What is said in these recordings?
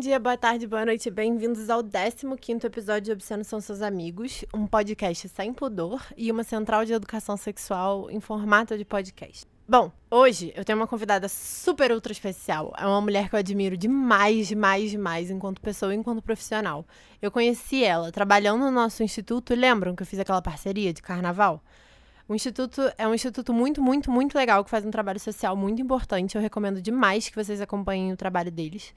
dia, boa tarde, boa noite, bem-vindos ao 15 episódio de Obsceno São Seus Amigos, um podcast sem pudor e uma central de educação sexual em formato de podcast. Bom, hoje eu tenho uma convidada super ultra especial. É uma mulher que eu admiro demais, demais, demais, enquanto pessoa e enquanto profissional. Eu conheci ela trabalhando no nosso instituto, lembram que eu fiz aquela parceria de carnaval? O instituto é um instituto muito, muito, muito legal que faz um trabalho social muito importante. Eu recomendo demais que vocês acompanhem o trabalho deles.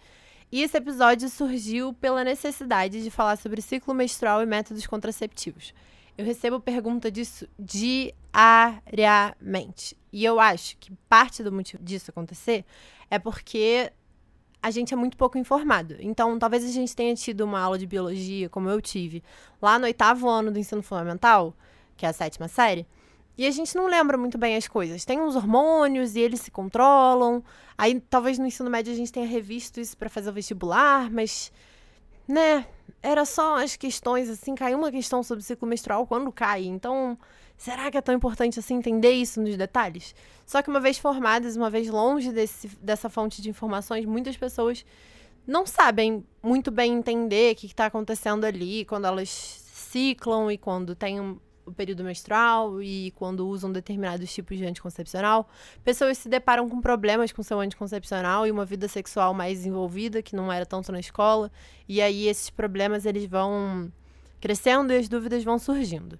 E esse episódio surgiu pela necessidade de falar sobre ciclo menstrual e métodos contraceptivos. Eu recebo pergunta disso diariamente. E eu acho que parte do motivo disso acontecer é porque a gente é muito pouco informado. Então, talvez a gente tenha tido uma aula de biologia, como eu tive, lá no oitavo ano do ensino fundamental, que é a sétima série. E a gente não lembra muito bem as coisas. Tem uns hormônios e eles se controlam. Aí talvez no ensino médio a gente tenha revisto isso para fazer o vestibular, mas né, era só as questões assim, caiu uma questão sobre ciclo menstrual quando cai. Então, será que é tão importante assim entender isso nos detalhes? Só que uma vez formadas, uma vez longe desse, dessa fonte de informações, muitas pessoas não sabem muito bem entender o que está acontecendo ali quando elas ciclam e quando tem o período menstrual e quando usam determinados tipos de anticoncepcional. Pessoas se deparam com problemas com seu anticoncepcional e uma vida sexual mais desenvolvida, que não era tanto na escola. E aí esses problemas eles vão crescendo e as dúvidas vão surgindo.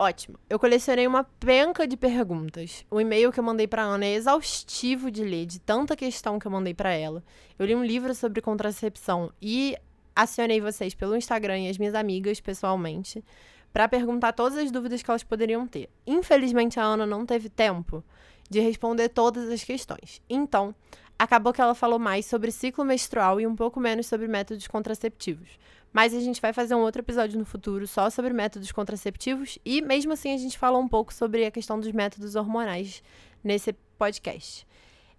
Ótimo. Eu colecionei uma penca de perguntas. O e-mail que eu mandei para Ana é exaustivo de ler, de tanta questão que eu mandei para ela. Eu li um livro sobre contracepção e acionei vocês pelo Instagram e as minhas amigas pessoalmente para perguntar todas as dúvidas que elas poderiam ter. Infelizmente, a Ana não teve tempo de responder todas as questões. Então, acabou que ela falou mais sobre ciclo menstrual e um pouco menos sobre métodos contraceptivos. Mas a gente vai fazer um outro episódio no futuro só sobre métodos contraceptivos e, mesmo assim, a gente falou um pouco sobre a questão dos métodos hormonais nesse podcast.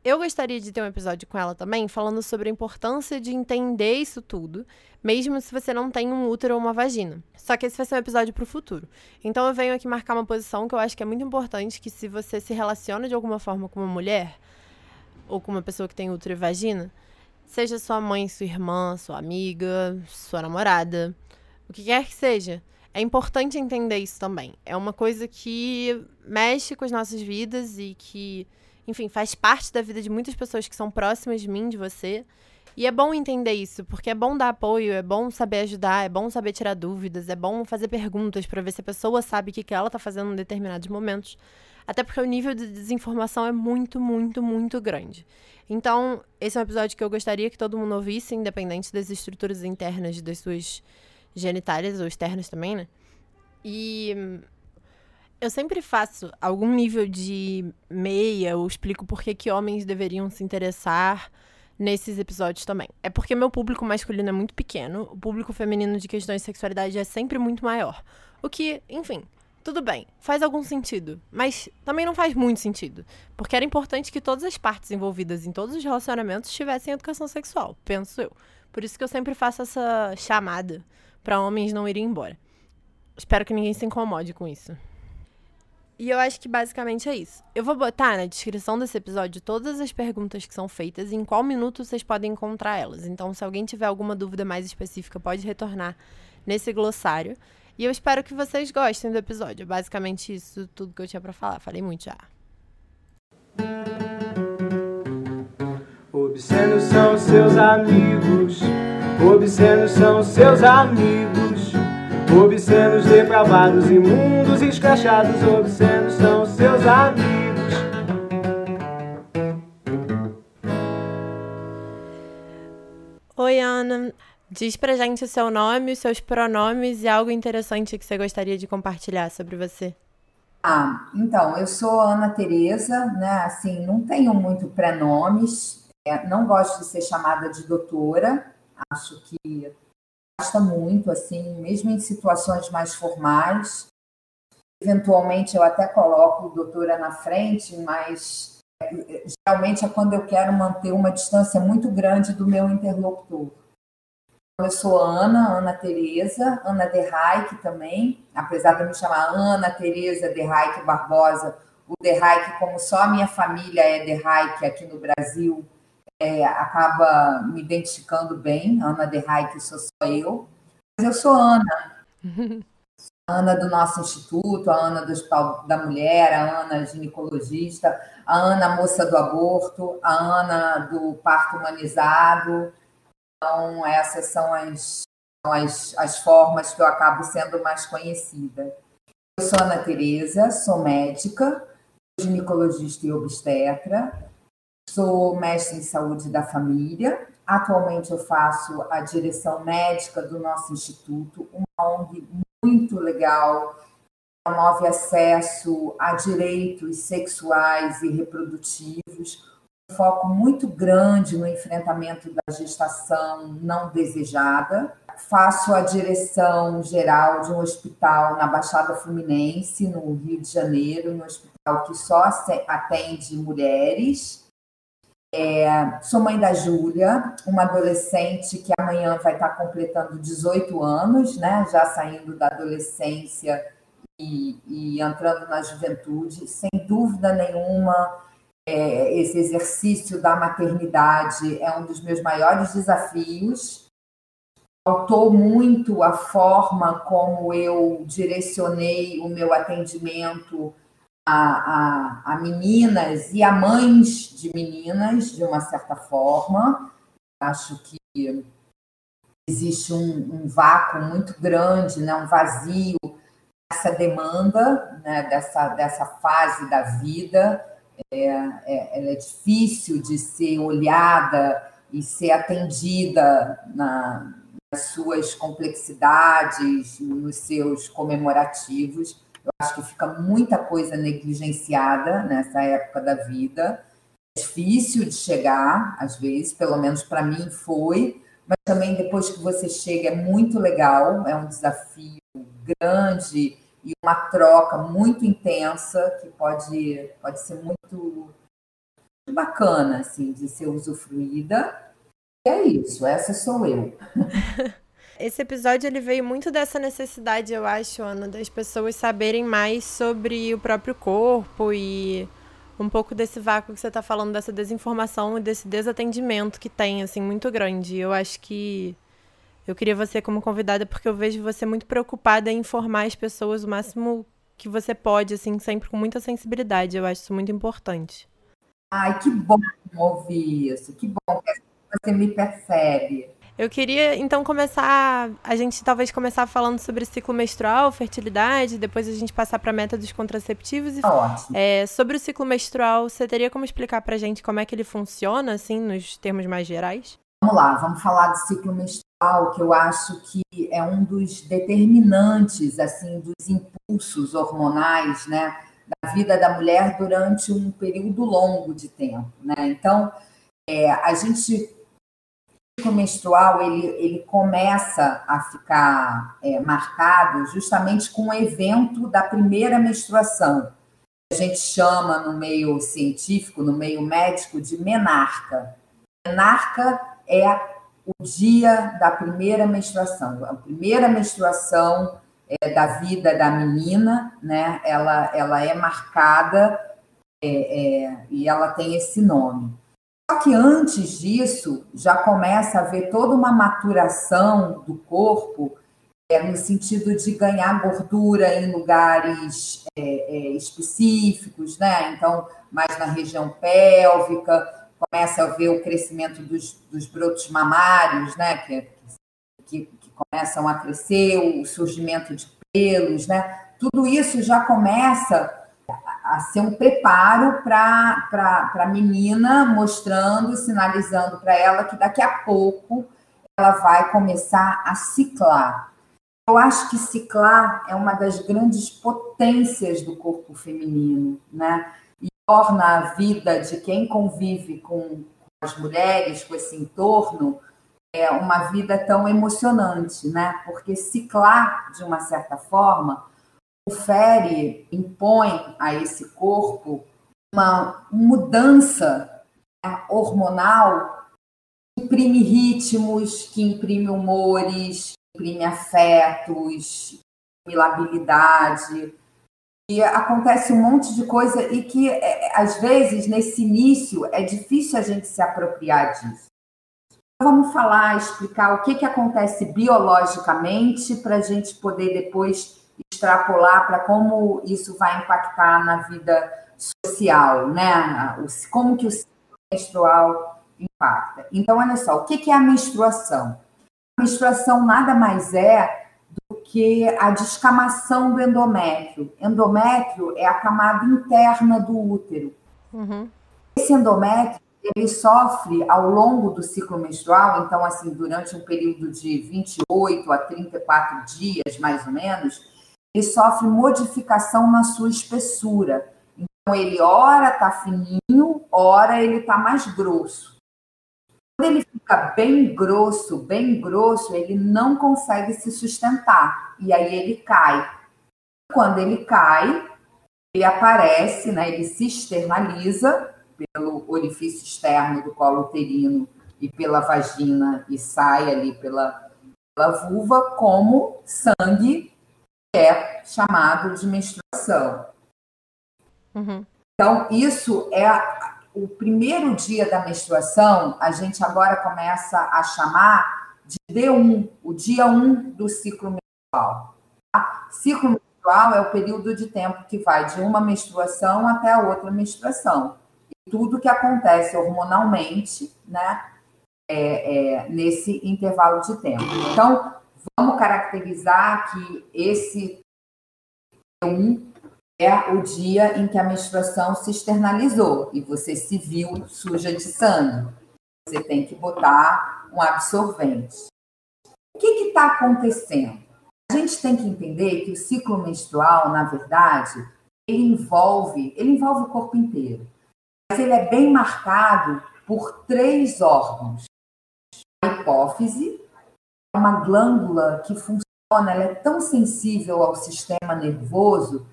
Eu gostaria de ter um episódio com ela também, falando sobre a importância de entender isso tudo, mesmo se você não tem um útero ou uma vagina. Só que esse vai ser um episódio para o futuro. Então eu venho aqui marcar uma posição que eu acho que é muito importante, que se você se relaciona de alguma forma com uma mulher, ou com uma pessoa que tem útero e vagina, seja sua mãe, sua irmã, sua amiga, sua namorada, o que quer que seja, é importante entender isso também. É uma coisa que mexe com as nossas vidas e que enfim, faz parte da vida de muitas pessoas que são próximas de mim, de você. E é bom entender isso, porque é bom dar apoio, é bom saber ajudar, é bom saber tirar dúvidas, é bom fazer perguntas para ver se a pessoa sabe o que, que ela tá fazendo em determinados momentos. Até porque o nível de desinformação é muito, muito, muito grande. Então, esse é um episódio que eu gostaria que todo mundo ouvisse, independente das estruturas internas das suas genitárias ou externas também, né? E eu sempre faço algum nível de meia, ou explico por que, que homens deveriam se interessar nesses episódios também. É porque meu público masculino é muito pequeno, o público feminino de questões de sexualidade é sempre muito maior. O que, enfim, tudo bem, faz algum sentido, mas também não faz muito sentido, porque era importante que todas as partes envolvidas em todos os relacionamentos tivessem educação sexual, penso eu. Por isso que eu sempre faço essa chamada para homens não irem embora. Espero que ninguém se incomode com isso. E eu acho que basicamente é isso. Eu vou botar na descrição desse episódio todas as perguntas que são feitas e em qual minuto vocês podem encontrar elas. Então, se alguém tiver alguma dúvida mais específica, pode retornar nesse glossário. E eu espero que vocês gostem do episódio. Basicamente, isso tudo que eu tinha para falar. Falei muito já. Obscenos são seus amigos. Obscenos são seus amigos. Obscenos, depravados, imundos, escrachados, obscenos são seus amigos. Oi, Ana. Diz pra gente o seu nome, os seus pronomes e algo interessante que você gostaria de compartilhar sobre você. Ah, então, eu sou Ana Tereza, né? Assim, não tenho muito prenomes, é, não gosto de ser chamada de doutora, acho que gosta muito, assim, mesmo em situações mais formais. Eventualmente eu até coloco doutora na frente, mas é, geralmente é quando eu quero manter uma distância muito grande do meu interlocutor. Eu sou Ana, Ana Tereza, Ana de Reich também, apesar de eu me chamar Ana Tereza de Reich Barbosa, o de Reich, como só a minha família é de Reich aqui no Brasil, é, acaba me identificando bem, Ana de que sou só eu, mas eu sou Ana. Ana do nosso instituto, a Ana do Hospital da Mulher, a Ana ginecologista, a Ana moça do aborto, a Ana do parto humanizado. Então, essas são as, as, as formas que eu acabo sendo mais conhecida. Eu sou Ana Tereza, sou médica, ginecologista e obstetra, sou mestre em saúde da família. Atualmente eu faço a direção médica do nosso instituto, uma ONG muito legal, promove acesso a direitos sexuais e reprodutivos, um foco muito grande no enfrentamento da gestação não desejada. Faço a direção geral de um hospital na Baixada Fluminense, no Rio de Janeiro, um hospital que só atende mulheres. É, sou mãe da Júlia, uma adolescente que amanhã vai estar completando 18 anos, né? Já saindo da adolescência e, e entrando na juventude. Sem dúvida nenhuma, é, esse exercício da maternidade é um dos meus maiores desafios. Faltou muito a forma como eu direcionei o meu atendimento a, a, a meninas e a mães de meninas, de uma certa forma. Acho que existe um, um vácuo muito grande, né? um vazio essa demanda né? dessa, dessa fase da vida. É, é, ela é difícil de ser olhada e ser atendida na, nas suas complexidades, nos seus comemorativos. Eu acho que fica muita coisa negligenciada nessa época da vida. É difícil de chegar, às vezes, pelo menos para mim foi, mas também depois que você chega é muito legal, é um desafio grande e uma troca muito intensa que pode, pode ser muito bacana assim de ser usufruída. E é isso, essa sou eu. Esse episódio ele veio muito dessa necessidade, eu acho, Ana, das pessoas saberem mais sobre o próprio corpo e um pouco desse vácuo que você está falando, dessa desinformação e desse desatendimento que tem, assim, muito grande. Eu acho que eu queria você como convidada porque eu vejo você muito preocupada em informar as pessoas o máximo que você pode, assim, sempre com muita sensibilidade. Eu acho isso muito importante. Ai, que bom ouvir isso. Que bom que você me percebe. Eu queria então começar, a gente talvez começar falando sobre ciclo menstrual, fertilidade, depois a gente passar para métodos contraceptivos e Ótimo. É, sobre o ciclo menstrual, você teria como explicar para a gente como é que ele funciona, assim, nos termos mais gerais? Vamos lá, vamos falar do ciclo menstrual, que eu acho que é um dos determinantes, assim, dos impulsos hormonais, né, da vida da mulher durante um período longo de tempo, né? Então, é, a gente ciclo menstrual ele, ele começa a ficar é, marcado justamente com o evento da primeira menstruação. A gente chama no meio científico, no meio médico, de menarca. Menarca é o dia da primeira menstruação. A primeira menstruação é, da vida da menina, né? Ela, ela é marcada é, é e ela tem esse nome. Só que antes disso, já começa a haver toda uma maturação do corpo, é, no sentido de ganhar gordura em lugares é, é, específicos, né? Então, mais na região pélvica, começa a haver o crescimento dos, dos brotos mamários, né? Que, que, que começam a crescer, o surgimento de pelos, né? Tudo isso já começa a ser um preparo para a menina, mostrando, sinalizando para ela que daqui a pouco ela vai começar a ciclar. Eu acho que ciclar é uma das grandes potências do corpo feminino, né? E torna a vida de quem convive com as mulheres, com esse entorno, é uma vida tão emocionante, né? Porque ciclar, de uma certa forma, confere, impõe a esse corpo uma mudança né, hormonal que imprime ritmos, que imprime humores, que imprime afetos, imprime labilidade. E acontece um monte de coisa e que, é, às vezes, nesse início, é difícil a gente se apropriar disso. Vamos falar, explicar o que, que acontece biologicamente para a gente poder depois extrapolar para como isso vai impactar na vida social, né? Como que o ciclo menstrual impacta. Então, olha só, o que, é a menstruação? A menstruação nada mais é do que a descamação do endométrio. Endométrio é a camada interna do útero. Uhum. Esse endométrio ele sofre ao longo do ciclo menstrual, então, assim, durante um período de 28 a 34 dias, mais ou menos, ele sofre modificação na sua espessura. Então, ele ora está fininho, ora ele está mais grosso. Quando ele fica bem grosso, bem grosso, ele não consegue se sustentar e aí ele cai. Quando ele cai, ele aparece, né, ele se externaliza pelo orifício externo do colo uterino e pela vagina e sai ali pela, pela vulva como sangue, é chamado de menstruação. Uhum. Então, isso é a, o primeiro dia da menstruação, a gente agora começa a chamar de D1, o dia 1 do ciclo menstrual. Tá? Ciclo menstrual é o período de tempo que vai de uma menstruação até a outra menstruação tudo que acontece hormonalmente, né, é, é, nesse intervalo de tempo. Então, vamos caracterizar que esse 1 é o dia em que a menstruação se externalizou e você se viu suja de sangue. Você tem que botar um absorvente. O que está acontecendo? A gente tem que entender que o ciclo menstrual, na verdade, ele envolve, ele envolve o corpo inteiro mas ele é bem marcado por três órgãos. A hipófise uma glândula que funciona, ela é tão sensível ao sistema nervoso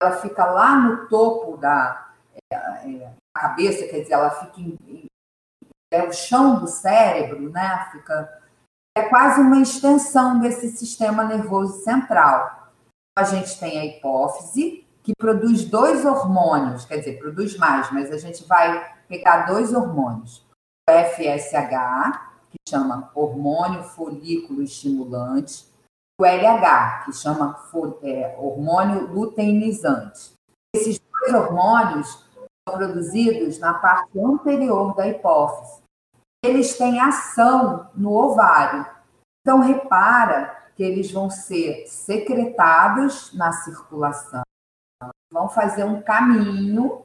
ela fica lá no topo da é, é, cabeça, quer dizer, ela fica em, em, é o chão do cérebro, né? Fica é quase uma extensão desse sistema nervoso central. A gente tem a hipófise, que produz dois hormônios, quer dizer, produz mais, mas a gente vai pegar dois hormônios. O FSH, que chama hormônio folículo estimulante, o LH, que chama é, hormônio luteinizante. Esses dois hormônios são produzidos na parte anterior da hipófise. Eles têm ação no ovário. Então, repara que eles vão ser secretados na circulação vão fazer um caminho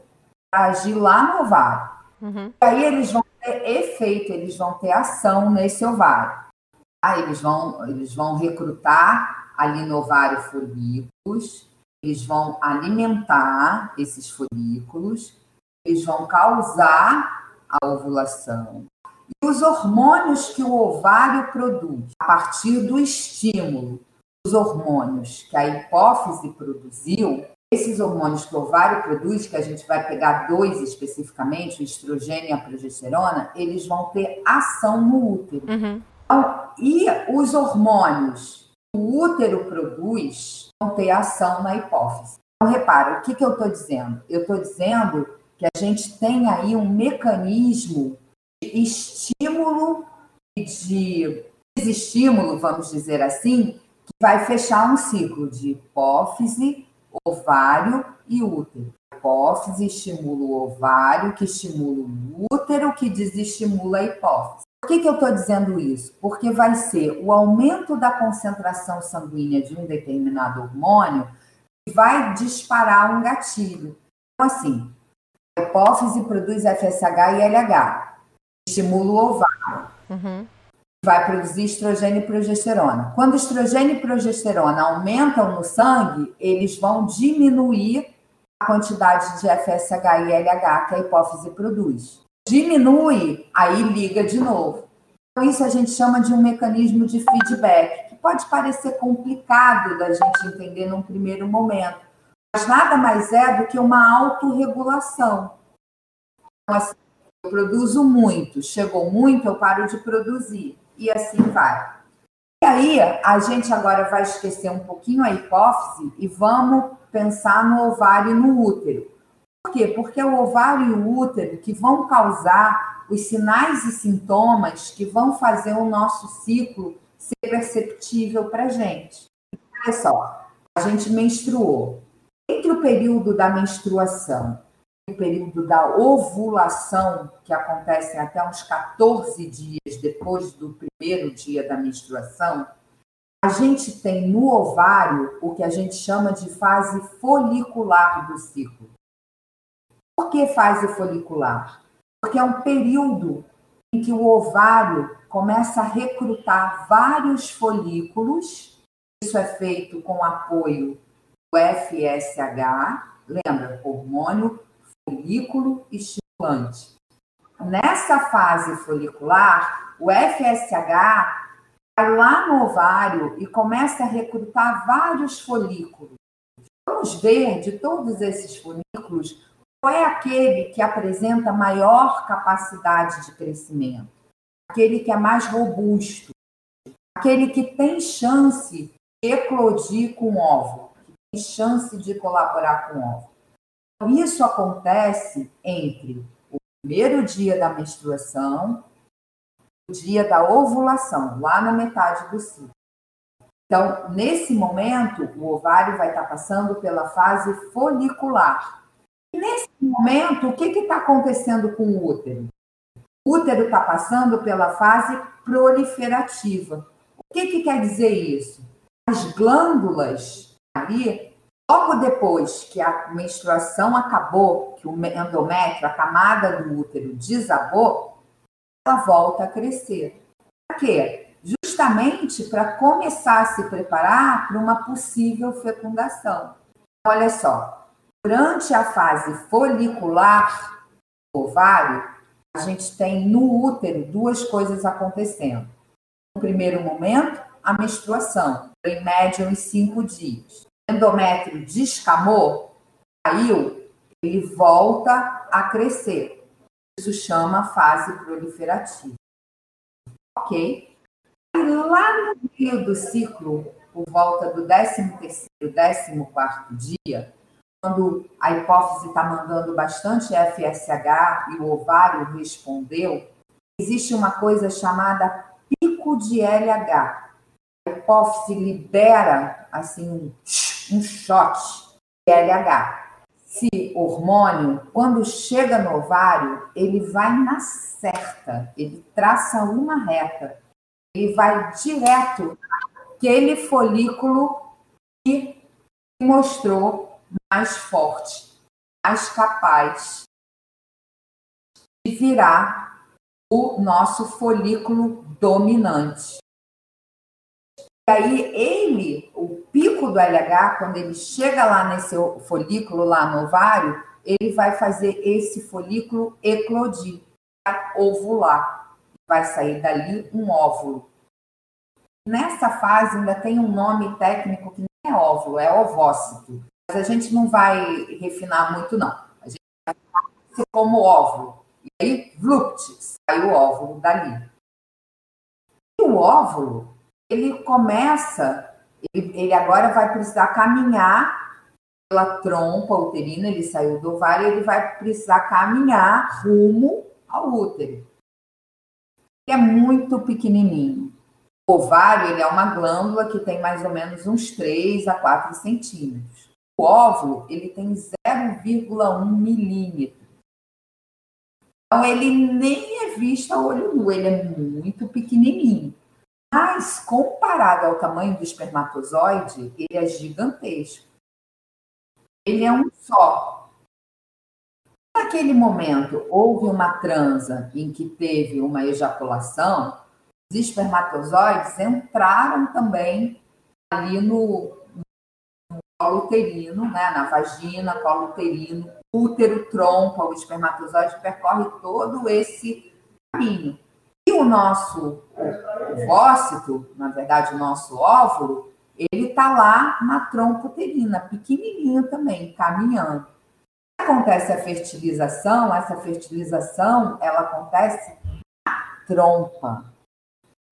para agir lá no ovário. Uhum. Aí eles vão ter efeito, eles vão ter ação nesse ovário. Aí eles vão, eles vão recrutar ali no ovário folículos, eles vão alimentar esses folículos, eles vão causar a ovulação. E os hormônios que o ovário produz a partir do estímulo, os hormônios que a hipófise produziu, esses hormônios que o ovário produz, que a gente vai pegar dois especificamente, o estrogênio e a progesterona, eles vão ter ação no útero. Uhum. Então, e os hormônios que o útero produz vão ter ação na hipófise. Então, repara, o que, que eu estou dizendo? Eu estou dizendo que a gente tem aí um mecanismo de estímulo e de desestímulo, vamos dizer assim, que vai fechar um ciclo de hipófise ovário e útero. A hipófise estimula o ovário, que estimula o útero, que desestimula a hipófise. Por que, que eu estou dizendo isso? Porque vai ser o aumento da concentração sanguínea de um determinado hormônio que vai disparar um gatilho. Então, assim, a hipófise produz FSH e LH, estimula o ovário. Uhum vai produzir estrogênio e progesterona. Quando estrogênio e progesterona aumentam no sangue, eles vão diminuir a quantidade de FSH e LH que a hipófise produz. Diminui, aí liga de novo. Então, isso a gente chama de um mecanismo de feedback, que pode parecer complicado da gente entender num primeiro momento, mas nada mais é do que uma autorregulação. Então, assim, eu produzo muito, chegou muito, eu paro de produzir e assim vai. E aí, a gente agora vai esquecer um pouquinho a hipófise e vamos pensar no ovário e no útero. Por quê? Porque é o ovário e o útero que vão causar os sinais e sintomas que vão fazer o nosso ciclo ser perceptível para a gente. Olha só, a gente menstruou. Entre o período da menstruação período da ovulação, que acontece até uns 14 dias depois do primeiro dia da menstruação, a gente tem no ovário o que a gente chama de fase folicular do ciclo. Por que fase folicular? Porque é um período em que o ovário começa a recrutar vários folículos. Isso é feito com apoio do FSH, lembra? Hormônio folículo estimulante. Nessa fase folicular, o FSH vai lá no ovário e começa a recrutar vários folículos. Vamos ver de todos esses folículos qual é aquele que apresenta maior capacidade de crescimento, aquele que é mais robusto, aquele que tem chance de eclodir com o óvulo, que tem chance de colaborar com o óvulo. Então, isso acontece entre o primeiro dia da menstruação e o dia da ovulação, lá na metade do ciclo. Então, nesse momento, o ovário vai estar passando pela fase folicular, Nesse momento, o que está acontecendo com o útero? O útero está passando pela fase proliferativa. O que, que quer dizer isso? As glândulas ali, logo depois que a menstruação acabou, que o endométrio, a camada do útero desabou, ela volta a crescer. Para quê? Justamente para começar a se preparar para uma possível fecundação. Olha só, Durante a fase folicular do ovário, a gente tem no útero duas coisas acontecendo. No primeiro momento, a menstruação, em média uns cinco dias. Endométrio descamou, caiu, ele volta a crescer. Isso chama fase proliferativa. Ok? E lá no meio do ciclo, por volta do 13 terceiro, 14 quarto dia, quando a hipófise está mandando bastante FSH e o ovário respondeu, existe uma coisa chamada pico de LH. Hipófise libera assim um, shot de LH. Esse hormônio, quando chega no ovário, ele vai na certa, ele traça uma reta, ele vai direto aquele folículo que mostrou mais forte, mais capaz de virar o nosso folículo dominante. Aí ele, o pico do LH, quando ele chega lá nesse folículo lá no ovário, ele vai fazer esse folículo eclodir, vai ovular. Vai sair dali um óvulo. Nessa fase ainda tem um nome técnico que não é óvulo, é ovócito. Mas a gente não vai refinar muito, não. A gente vai ser como óvulo. E aí, vlupt, sai o óvulo dali. E o óvulo, ele começa, ele, ele agora vai precisar caminhar pela trompa uterina, ele saiu do ovário, ele vai precisar caminhar rumo ao útero. É muito pequenininho. O ovário ele é uma glândula que tem mais ou menos uns 3 a 4 centímetros. O óvulo ele tem 0,1 milímetro. Então, ele nem é visto a olho nu, ele é muito pequenininho. Mas, comparado ao tamanho do espermatozoide, ele é gigantesco. Ele é um só. Naquele momento, houve uma transa em que teve uma ejaculação, os espermatozoides entraram também ali no, colo uterino, né, na vagina, colo uterino, útero, trompa, o espermatozoide percorre todo esse caminho. O nosso ovócito, na verdade, o nosso óvulo, ele está lá na trompa uterina, pequenininho também, caminhando. Acontece a fertilização, essa fertilização, ela acontece na trompa.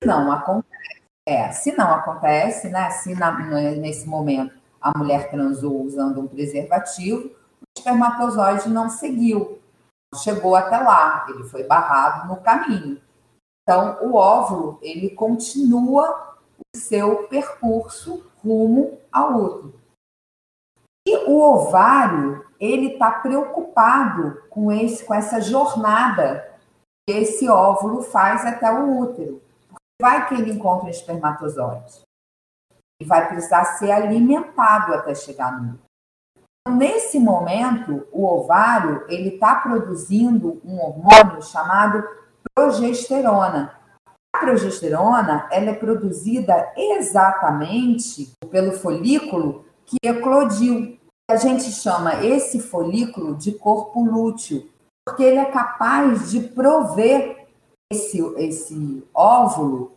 Não acontece É, se não acontece, né? Se na, nesse momento a mulher transou usando um preservativo, o espermatozoide não seguiu, chegou até lá, ele foi barrado no caminho. Então, o óvulo ele continua o seu percurso rumo ao útero. E o ovário ele está preocupado com esse, com essa jornada que esse óvulo faz até o útero. Vai que ele encontra um espermatozoide e vai precisar ser alimentado até chegar no útero. Então, nesse momento, o ovário ele está produzindo um hormônio chamado progesterona. A progesterona ela é produzida exatamente pelo folículo que eclodiu. A gente chama esse folículo de corpo lúteo, porque ele é capaz de prover esse, esse óvulo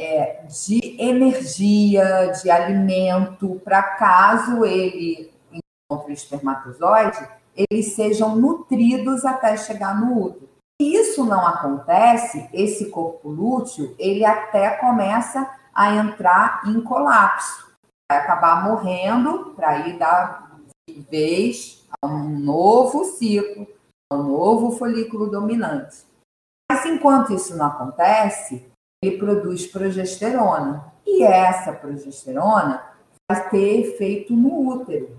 é, de energia, de alimento, para caso ele encontre o espermatozoide, eles sejam nutridos até chegar no útero. Isso não acontece, esse corpo lúteo, ele até começa a entrar em colapso. Vai acabar morrendo para ir dar vez a um novo ciclo, a um novo folículo dominante. Mas enquanto isso não acontece, ele produz progesterona. E essa progesterona vai ter efeito no útero.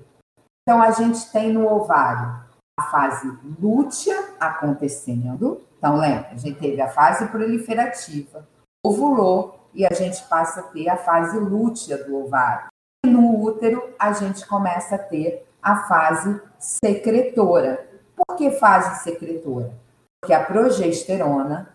Então, a gente tem no ovário a fase lútea acontecendo. Então, lembra, a gente teve a fase proliferativa, ovulou e a gente passa a ter a fase lútea do ovário. E no útero, a gente começa a ter a fase secretora. Por que fase secretora? Porque a progesterona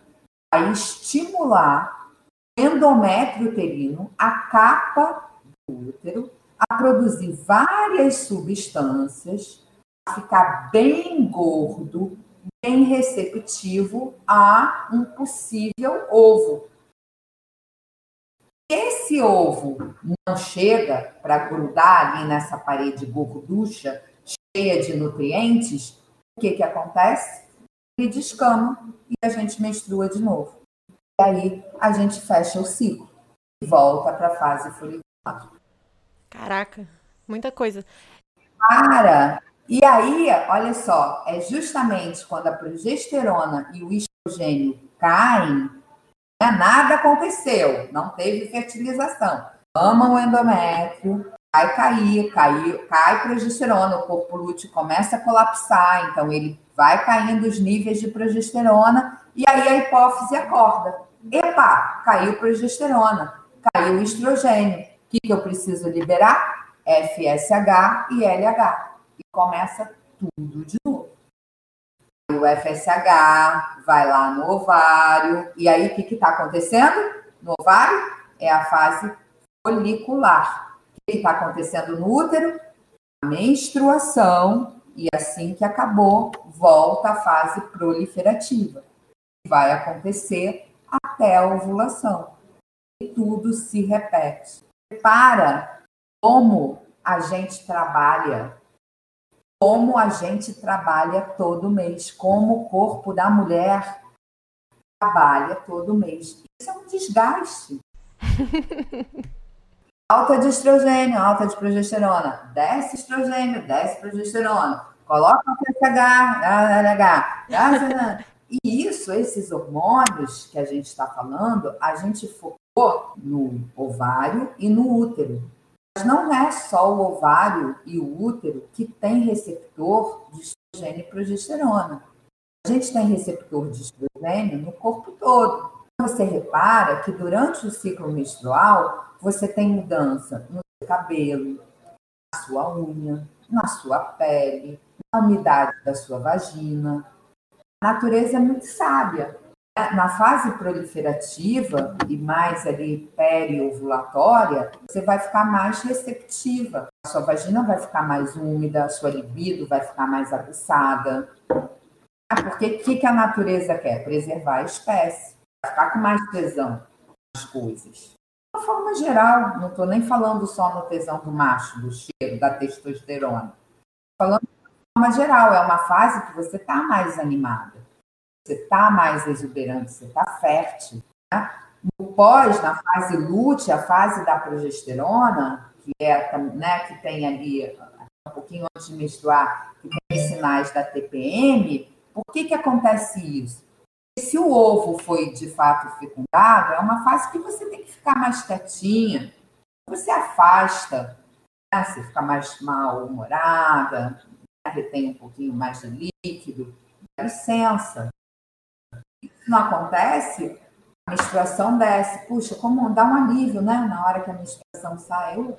vai estimular o endométrio uterino, a capa do útero, a produzir várias substâncias, ficar bem gordo, bem receptivo a um possível ovo. Esse ovo não chega para grudar ali nessa parede gorducha, cheia de nutrientes, o que, que acontece? Ele descama e a gente menstrua de novo. E aí a gente fecha o ciclo e volta para a fase folicular. Caraca, muita coisa. Para! E aí, olha só, é justamente quando a progesterona e o estrogênio caem, né, nada aconteceu, não teve fertilização. Ama o endométrio, vai cair, cai, cai progesterona, o corpo lúteo começa a colapsar, então ele vai caindo os níveis de progesterona e aí a hipófise acorda. Epa, caiu progesterona, caiu estrogênio. O que, que eu preciso liberar? FSH e LH. Começa tudo de novo. O FSH vai lá no ovário. E aí, o que está acontecendo no ovário? É a fase folicular. O que está acontecendo no útero? A menstruação e assim que acabou, volta à fase proliferativa. Vai acontecer até a ovulação. E tudo se repete. Para como a gente trabalha, como a gente trabalha todo mês, como o corpo da mulher trabalha todo mês. Isso é um desgaste. Alta de estrogênio, alta de progesterona. Desce estrogênio, desce progesterona. Coloca o FSH, LH. E isso, esses hormônios que a gente está falando, a gente focou no ovário e no útero. Mas não é só o ovário e o útero que tem receptor de estrogênio e progesterona. A gente tem receptor de estrogênio no corpo todo. Você repara que durante o ciclo menstrual, você tem mudança no seu cabelo, na sua unha, na sua pele, na umidade da sua vagina. A natureza é muito sábia. Na fase proliferativa e mais ali periovulatória, você vai ficar mais receptiva. A sua vagina vai ficar mais úmida, a sua libido vai ficar mais aguçada. Ah, porque o que, que a natureza quer? Preservar a espécie. Ficar com mais tesão nas coisas uma forma geral, não estou nem falando só no tesão do macho, do cheiro, da testosterona. Falando de forma geral, é uma fase que você está mais animada, você está mais exuberante, você está fértil. Né? No pós, na fase lute, a fase da progesterona, que é, né, que tem ali um pouquinho antes de menstruar, que tem sinais da TPM, por que que acontece isso? Se o ovo foi de fato fecundado, é uma fase que você tem que ficar mais quietinha, você afasta, né? você fica mais mal-humorada, né? retém um pouquinho mais de líquido, dá licença. Isso não acontece, a menstruação desce. Puxa, como dá um alívio, né? Na hora que a menstruação sai. Eu...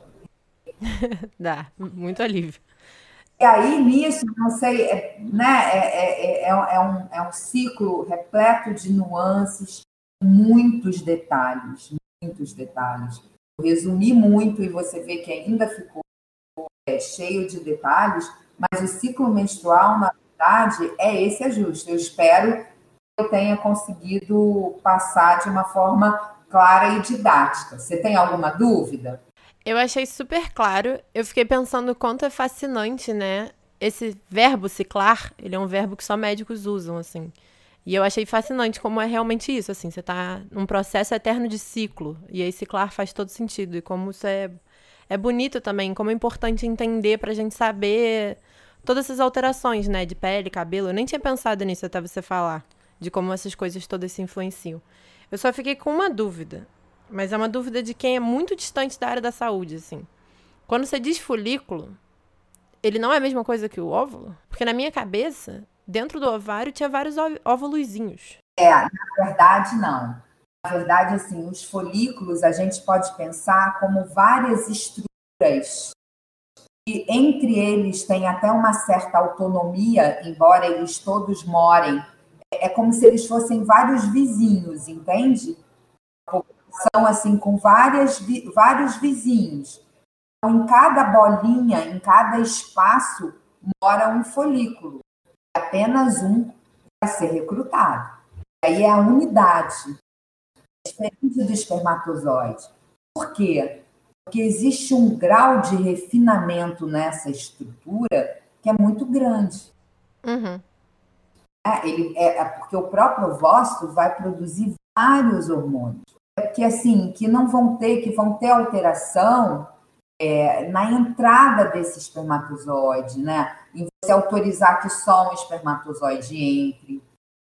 dá, muito alívio. E aí, nisso, não sei, é, né, é, é, é, é, um, é um ciclo repleto de nuances, muitos detalhes, muitos detalhes. Eu resumi muito e você vê que ainda ficou é, cheio de detalhes, mas o ciclo menstrual, na verdade, é esse ajuste. Eu espero eu tenha conseguido passar de uma forma clara e didática. Você tem alguma dúvida? Eu achei super claro. Eu fiquei pensando o quanto é fascinante, né? Esse verbo ciclar, ele é um verbo que só médicos usam, assim. E eu achei fascinante como é realmente isso, assim, você tá num processo eterno de ciclo, e aí ciclar faz todo sentido, e como isso é, é bonito também, como é importante entender pra gente saber todas essas alterações, né, de pele, cabelo. Eu nem tinha pensado nisso até você falar, de como essas coisas todas se influenciam. Eu só fiquei com uma dúvida. Mas é uma dúvida de quem é muito distante da área da saúde, assim. Quando você diz folículo, ele não é a mesma coisa que o óvulo? Porque na minha cabeça, dentro do ovário tinha vários óvulozinhos. É, na verdade, não. Na verdade, assim, os folículos a gente pode pensar como várias estruturas e entre eles tem até uma certa autonomia, embora eles todos morem. É como se eles fossem vários vizinhos, entende? são assim com várias, vários vizinhos. Então, em cada bolinha, em cada espaço, mora um folículo. Apenas um vai ser recrutado. Aí é a unidade, diferente do espermatozoide. Por quê? Porque existe um grau de refinamento nessa estrutura que é muito grande. Uhum. É, ele, é, é porque o próprio ovócito vai produzir vários hormônios que assim que não vão ter que vão ter alteração é, na entrada desse espermatozoide, né? Em você autorizar que só um espermatozoide entre.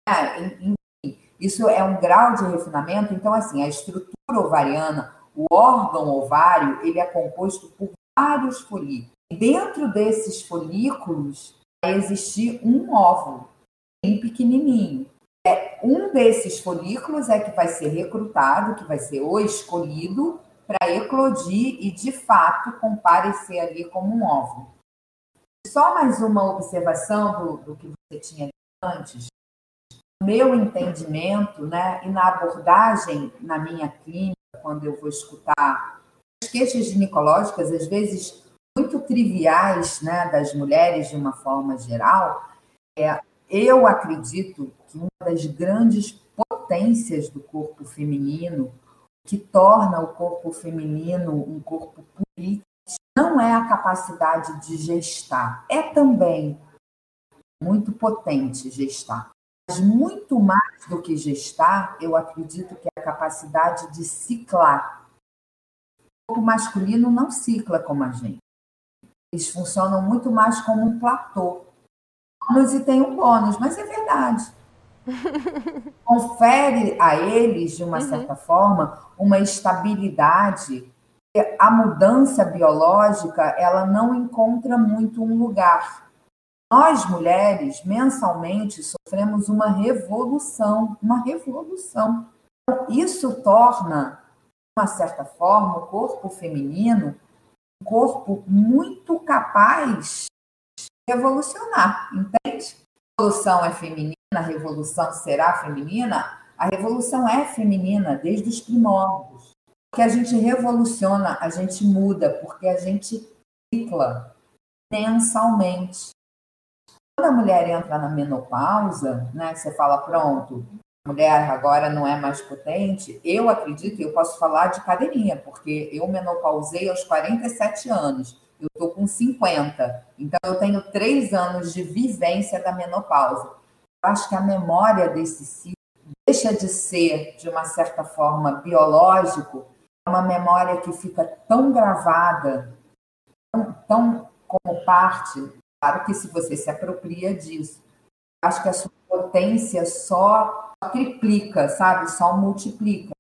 Né? Enfim, isso é um grau de refinamento. Então, assim, a estrutura ovariana, o órgão ovário, ele é composto por vários folículos. Dentro desses folículos vai existir um óvulo, pequenininho. É, um desses folículos é que vai ser recrutado, que vai ser o escolhido para eclodir e, de fato, comparecer ali como um óvulo. Só mais uma observação do, do que você tinha antes. Meu entendimento, né, e na abordagem na minha clínica, quando eu vou escutar as queixas ginecológicas, às vezes muito triviais, né, das mulheres de uma forma geral, é, eu acredito que uma das grandes potências do corpo feminino, que torna o corpo feminino um corpo político, não é a capacidade de gestar, é também muito potente gestar. Mas muito mais do que gestar, eu acredito que é a capacidade de ciclar. O corpo masculino não cicla como a gente. Eles funcionam muito mais como um platô. E tem um bônus, mas é verdade. confere a eles, de uma uhum. certa forma, uma estabilidade. A mudança biológica ela não encontra muito um lugar. Nós, mulheres, mensalmente sofremos uma revolução, uma revolução. Isso torna, de uma certa forma, o corpo feminino um corpo muito capaz revolucionar, entende? A revolução é feminina a revolução será feminina, a revolução é feminina desde os primórdios. Que a gente revoluciona, a gente muda, porque a gente cicla mensalmente. Quando a mulher entra na menopausa, né, você fala, pronto, a mulher agora não é mais potente, eu acredito, eu posso falar de cadeirinha, porque eu menopausei aos 47 anos, eu estou com 50, então eu tenho três anos de vivência da menopausa acho que a memória desse ciclo deixa de ser, de uma certa forma, biológico, é uma memória que fica tão gravada, tão, tão como parte. Claro que se você se apropria disso, acho que a sua potência só triplica, sabe? Só multiplica.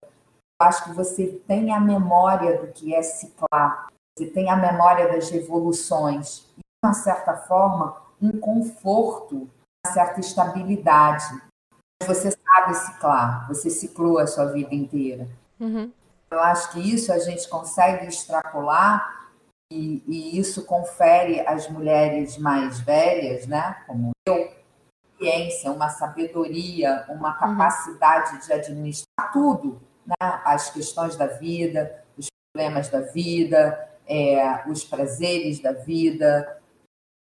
Acho que você tem a memória do que é ciclar, tem a memória das revoluções, e, de uma certa forma, um conforto, uma certa estabilidade. Você sabe ciclar, você ciclou a sua vida inteira. Uhum. Eu acho que isso a gente consegue extrapolar e, e, isso confere às mulheres mais velhas, né, como eu, ciência, uma sabedoria, uma uhum. capacidade uhum. de administrar tudo, né, as questões da vida, os problemas da vida, é, os prazeres da vida,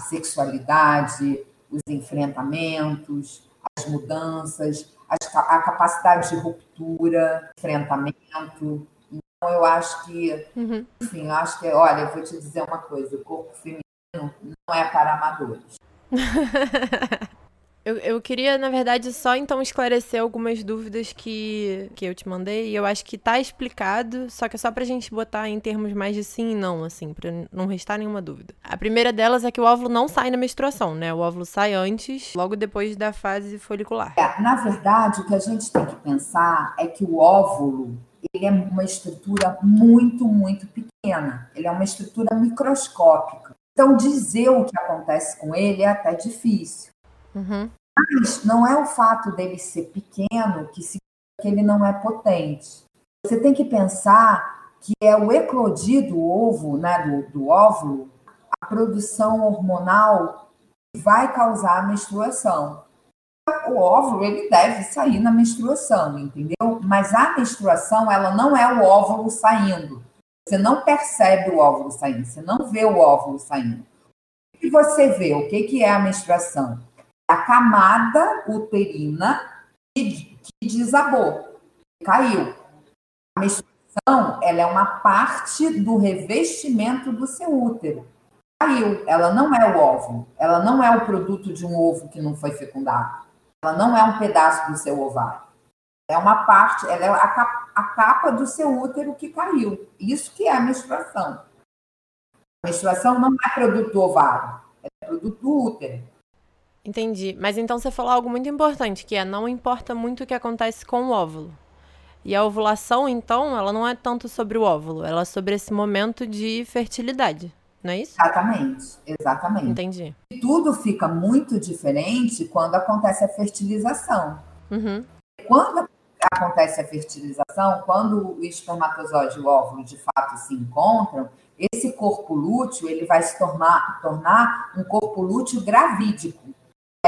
a sexualidade, os enfrentamentos, as mudanças, a capacidade de ruptura, enfrentamento. Então, eu acho que, uhum. enfim, eu acho que, olha, eu vou te dizer uma coisa: o corpo feminino não é para amadores. Eu, eu queria, na verdade, só então esclarecer algumas dúvidas que, que eu te mandei. E eu acho que tá explicado, só que é só pra gente botar em termos mais de sim e não, assim, pra não restar nenhuma dúvida. A primeira delas é que o óvulo não sai na menstruação, né? O óvulo sai antes, logo depois da fase folicular. É, na verdade, o que a gente tem que pensar é que o óvulo ele é uma estrutura muito, muito pequena. Ele é uma estrutura microscópica. Então, dizer o que acontece com ele é até difícil. Uhum. Mas não é o fato dele ser pequeno que significa que ele não é potente. Você tem que pensar que é o eclodir do ovo, né, do, do óvulo, a produção hormonal que vai causar a menstruação. O óvulo ele deve sair na menstruação, entendeu? Mas a menstruação ela não é o óvulo saindo. Você não percebe o óvulo saindo, você não vê o óvulo saindo. O que você vê? O que, que é a menstruação? A camada uterina que, que desabou, caiu. A menstruação ela é uma parte do revestimento do seu útero. Caiu, ela não é o óvulo, ela não é o produto de um ovo que não foi fecundado, ela não é um pedaço do seu ovário. É uma parte, ela é a capa, a capa do seu útero que caiu. Isso que é a menstruação. A menstruação não é produto do ovário, é produto do útero. Entendi. Mas então você falou algo muito importante, que é não importa muito o que acontece com o óvulo. E a ovulação, então, ela não é tanto sobre o óvulo, ela é sobre esse momento de fertilidade, não é isso? Exatamente, exatamente. Entendi. Tudo fica muito diferente quando acontece a fertilização. Uhum. Quando acontece a fertilização, quando o espermatozoide e o óvulo de fato se encontram, esse corpo lúteo ele vai se tornar, tornar um corpo lúteo gravídico.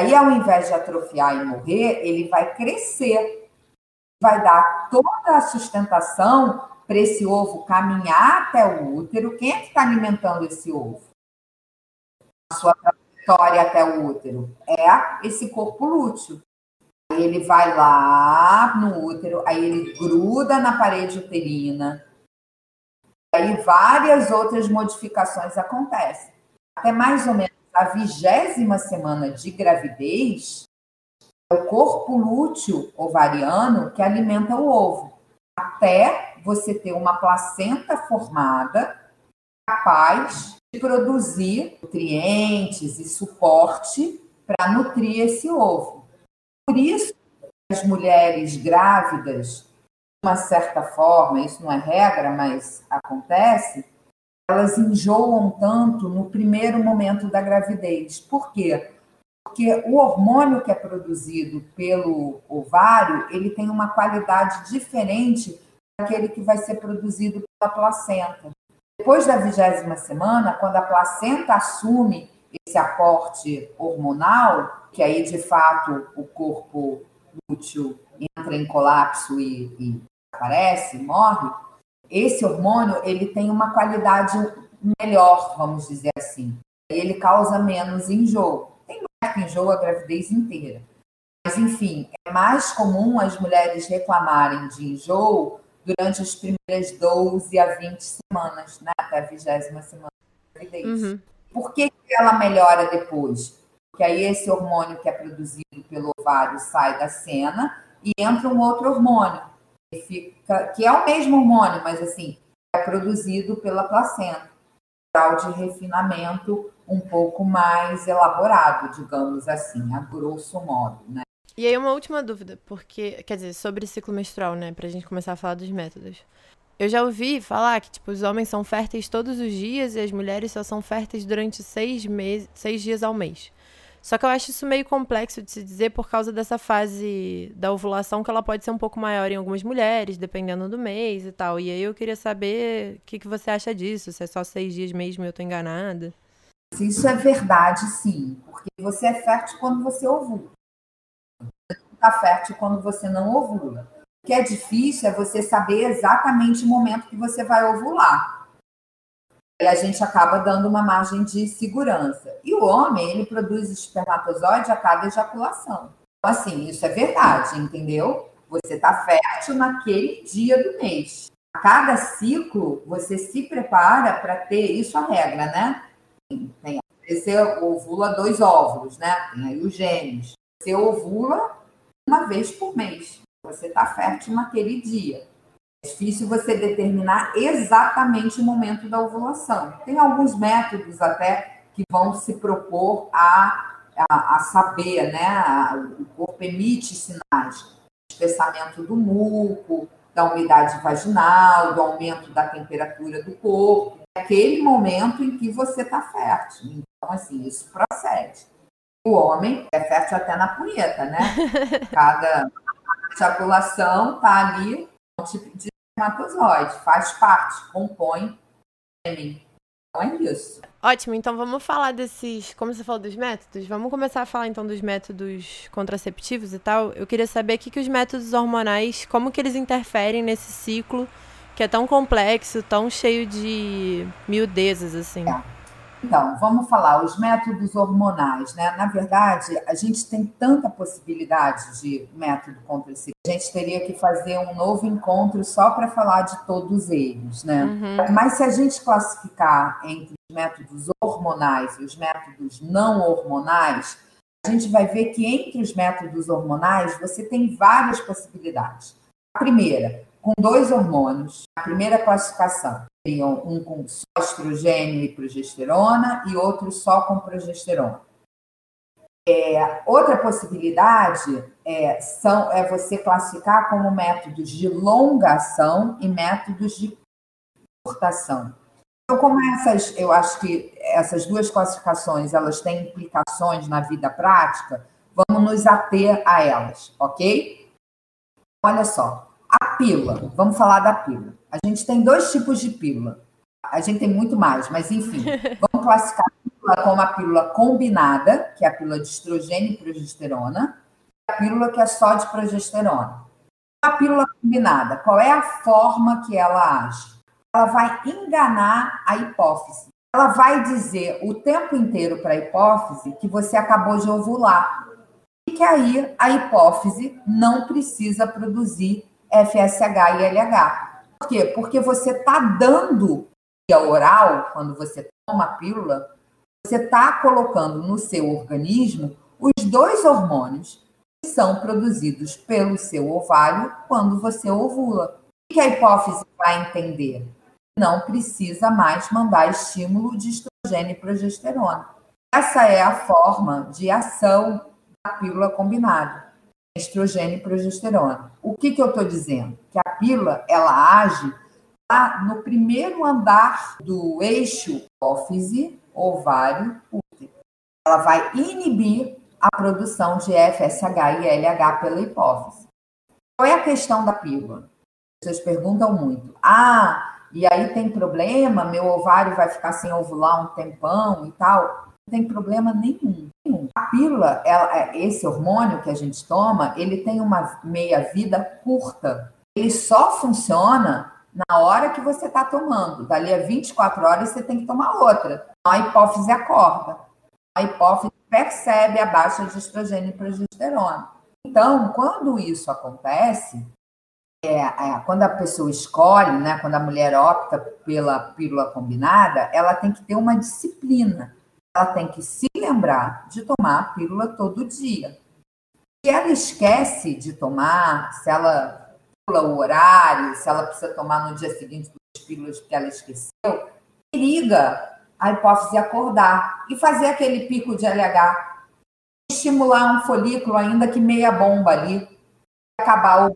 Aí, ao invés de atrofiar e morrer, ele vai crescer, vai dar toda a sustentação para esse ovo caminhar até o útero. Quem é que está alimentando esse ovo? A sua trajetória até o útero é esse corpo lúteo. Aí ele vai lá no útero, aí ele gruda na parede uterina. Aí várias outras modificações acontecem. Até mais ou menos a vigésima semana de gravidez, é o corpo lúteo ovariano que alimenta o ovo, até você ter uma placenta formada capaz de produzir nutrientes e suporte para nutrir esse ovo. Por isso, as mulheres grávidas, de uma certa forma, isso não é regra, mas acontece, elas enjoam tanto no primeiro momento da gravidez. Por quê? Porque o hormônio que é produzido pelo ovário, ele tem uma qualidade diferente daquele que vai ser produzido pela placenta. Depois da vigésima semana, quando a placenta assume esse aporte hormonal, que aí de fato o corpo útil entra em colapso e, e aparece, morre, esse hormônio ele tem uma qualidade melhor, vamos dizer assim. Ele causa menos enjoo. Tem mulher que enjoa a gravidez inteira. Mas, enfim, é mais comum as mulheres reclamarem de enjoo durante as primeiras 12 a 20 semanas, né? até a vigésima semana da gravidez. Uhum. Por que, que ela melhora depois? Porque aí esse hormônio que é produzido pelo ovário sai da cena e entra um outro hormônio, fica, que é o mesmo hormônio, mas assim, é produzido pela placenta. Grau de refinamento um pouco mais elaborado, digamos assim, a grosso modo, né? E aí uma última dúvida, porque, quer dizer, sobre ciclo menstrual, né, pra gente começar a falar dos métodos. Eu já ouvi falar que, tipo, os homens são férteis todos os dias e as mulheres só são férteis durante seis, meses, seis dias ao mês. Só que eu acho isso meio complexo de se dizer por causa dessa fase da ovulação, que ela pode ser um pouco maior em algumas mulheres, dependendo do mês e tal. E aí eu queria saber o que, que você acha disso, se é só seis dias mesmo e eu tô enganada. Isso é verdade, sim. Porque você é fértil quando você ovula. Você não está fértil quando você não ovula. O que é difícil é você saber exatamente o momento que você vai ovular. A gente acaba dando uma margem de segurança. E o homem, ele produz espermatozoide a cada ejaculação. Então, assim, isso é verdade, entendeu? Você está fértil naquele dia do mês. A cada ciclo, você se prepara para ter isso a regra, né? Tem, você ovula dois óvulos, né? Tem aí os gêmeos. Você ovula uma vez por mês. Você está fértil naquele dia. É difícil você determinar exatamente o momento da ovulação. Tem alguns métodos até que vão se propor a, a, a saber, né? O corpo emite sinais. Espessamento do muco, da umidade vaginal, do aumento da temperatura do corpo. Aquele momento em que você está fértil. Então, assim, isso procede. O homem é fértil até na punheta, né? Cada ejaculação está ali um tipo de espermatozoide, faz parte, compõe sêmen. Então é isso. Ótimo, então vamos falar desses, como você falou dos métodos, vamos começar a falar então dos métodos contraceptivos e tal. Eu queria saber o que, que os métodos hormonais, como que eles interferem nesse ciclo que é tão complexo, tão cheio de miudezas, assim. É. Então, vamos falar os métodos hormonais, né? Na verdade, a gente tem tanta possibilidade de método contraceptivo. A gente teria que fazer um novo encontro só para falar de todos eles, né? Uhum. Mas se a gente classificar entre os métodos hormonais e os métodos não hormonais, a gente vai ver que entre os métodos hormonais você tem várias possibilidades. A primeira, com dois hormônios, a primeira classificação seriam um com só estrogênio e progesterona e outro só com progesterona. É, outra possibilidade é, são, é você classificar como métodos de longa ação e métodos de curta ação. Então, como essas, eu acho que essas duas classificações elas têm implicações na vida prática, vamos nos ater a elas, ok? Olha só, pílula, vamos falar da pílula. A gente tem dois tipos de pílula. A gente tem muito mais, mas enfim, vamos classificar a pílula como a pílula combinada, que é a pílula de estrogênio e progesterona, e a pílula que é só de progesterona. A pílula combinada, qual é a forma que ela age? Ela vai enganar a hipófise. Ela vai dizer o tempo inteiro para a hipófise que você acabou de ovular. E que aí a hipófise não precisa produzir FSH e LH. Por quê? Porque você está dando via oral, quando você toma a pílula, você está colocando no seu organismo os dois hormônios que são produzidos pelo seu ovário quando você ovula. O que a hipófise vai entender? Não precisa mais mandar estímulo de estrogênio e progesterona. Essa é a forma de ação da pílula combinada estrogênio e progesterona. O que, que eu estou dizendo? Que a pílula ela age lá no primeiro andar do eixo hipófise, ovário, útero. Ela vai inibir a produção de FSH e LH pela hipófise. Qual é a questão da pílula? Vocês perguntam muito. Ah, e aí tem problema? Meu ovário vai ficar sem ovular um tempão e tal? Não tem problema nenhum. A pílula, ela, é, esse hormônio que a gente toma, ele tem uma meia-vida curta. Ele só funciona na hora que você está tomando. Dali a 24 horas você tem que tomar outra. A hipófise acorda. A hipófise percebe a baixa de estrogênio e progesterona. Então, quando isso acontece, é, é, quando a pessoa escolhe, né, quando a mulher opta pela pílula combinada, ela tem que ter uma disciplina ela tem que se lembrar de tomar a pílula todo dia. Se ela esquece de tomar, se ela pula o horário, se ela precisa tomar no dia seguinte duas pílulas porque ela esqueceu, periga a hipófise acordar e fazer aquele pico de LH, estimular um folículo ainda que meia bomba ali, acabar o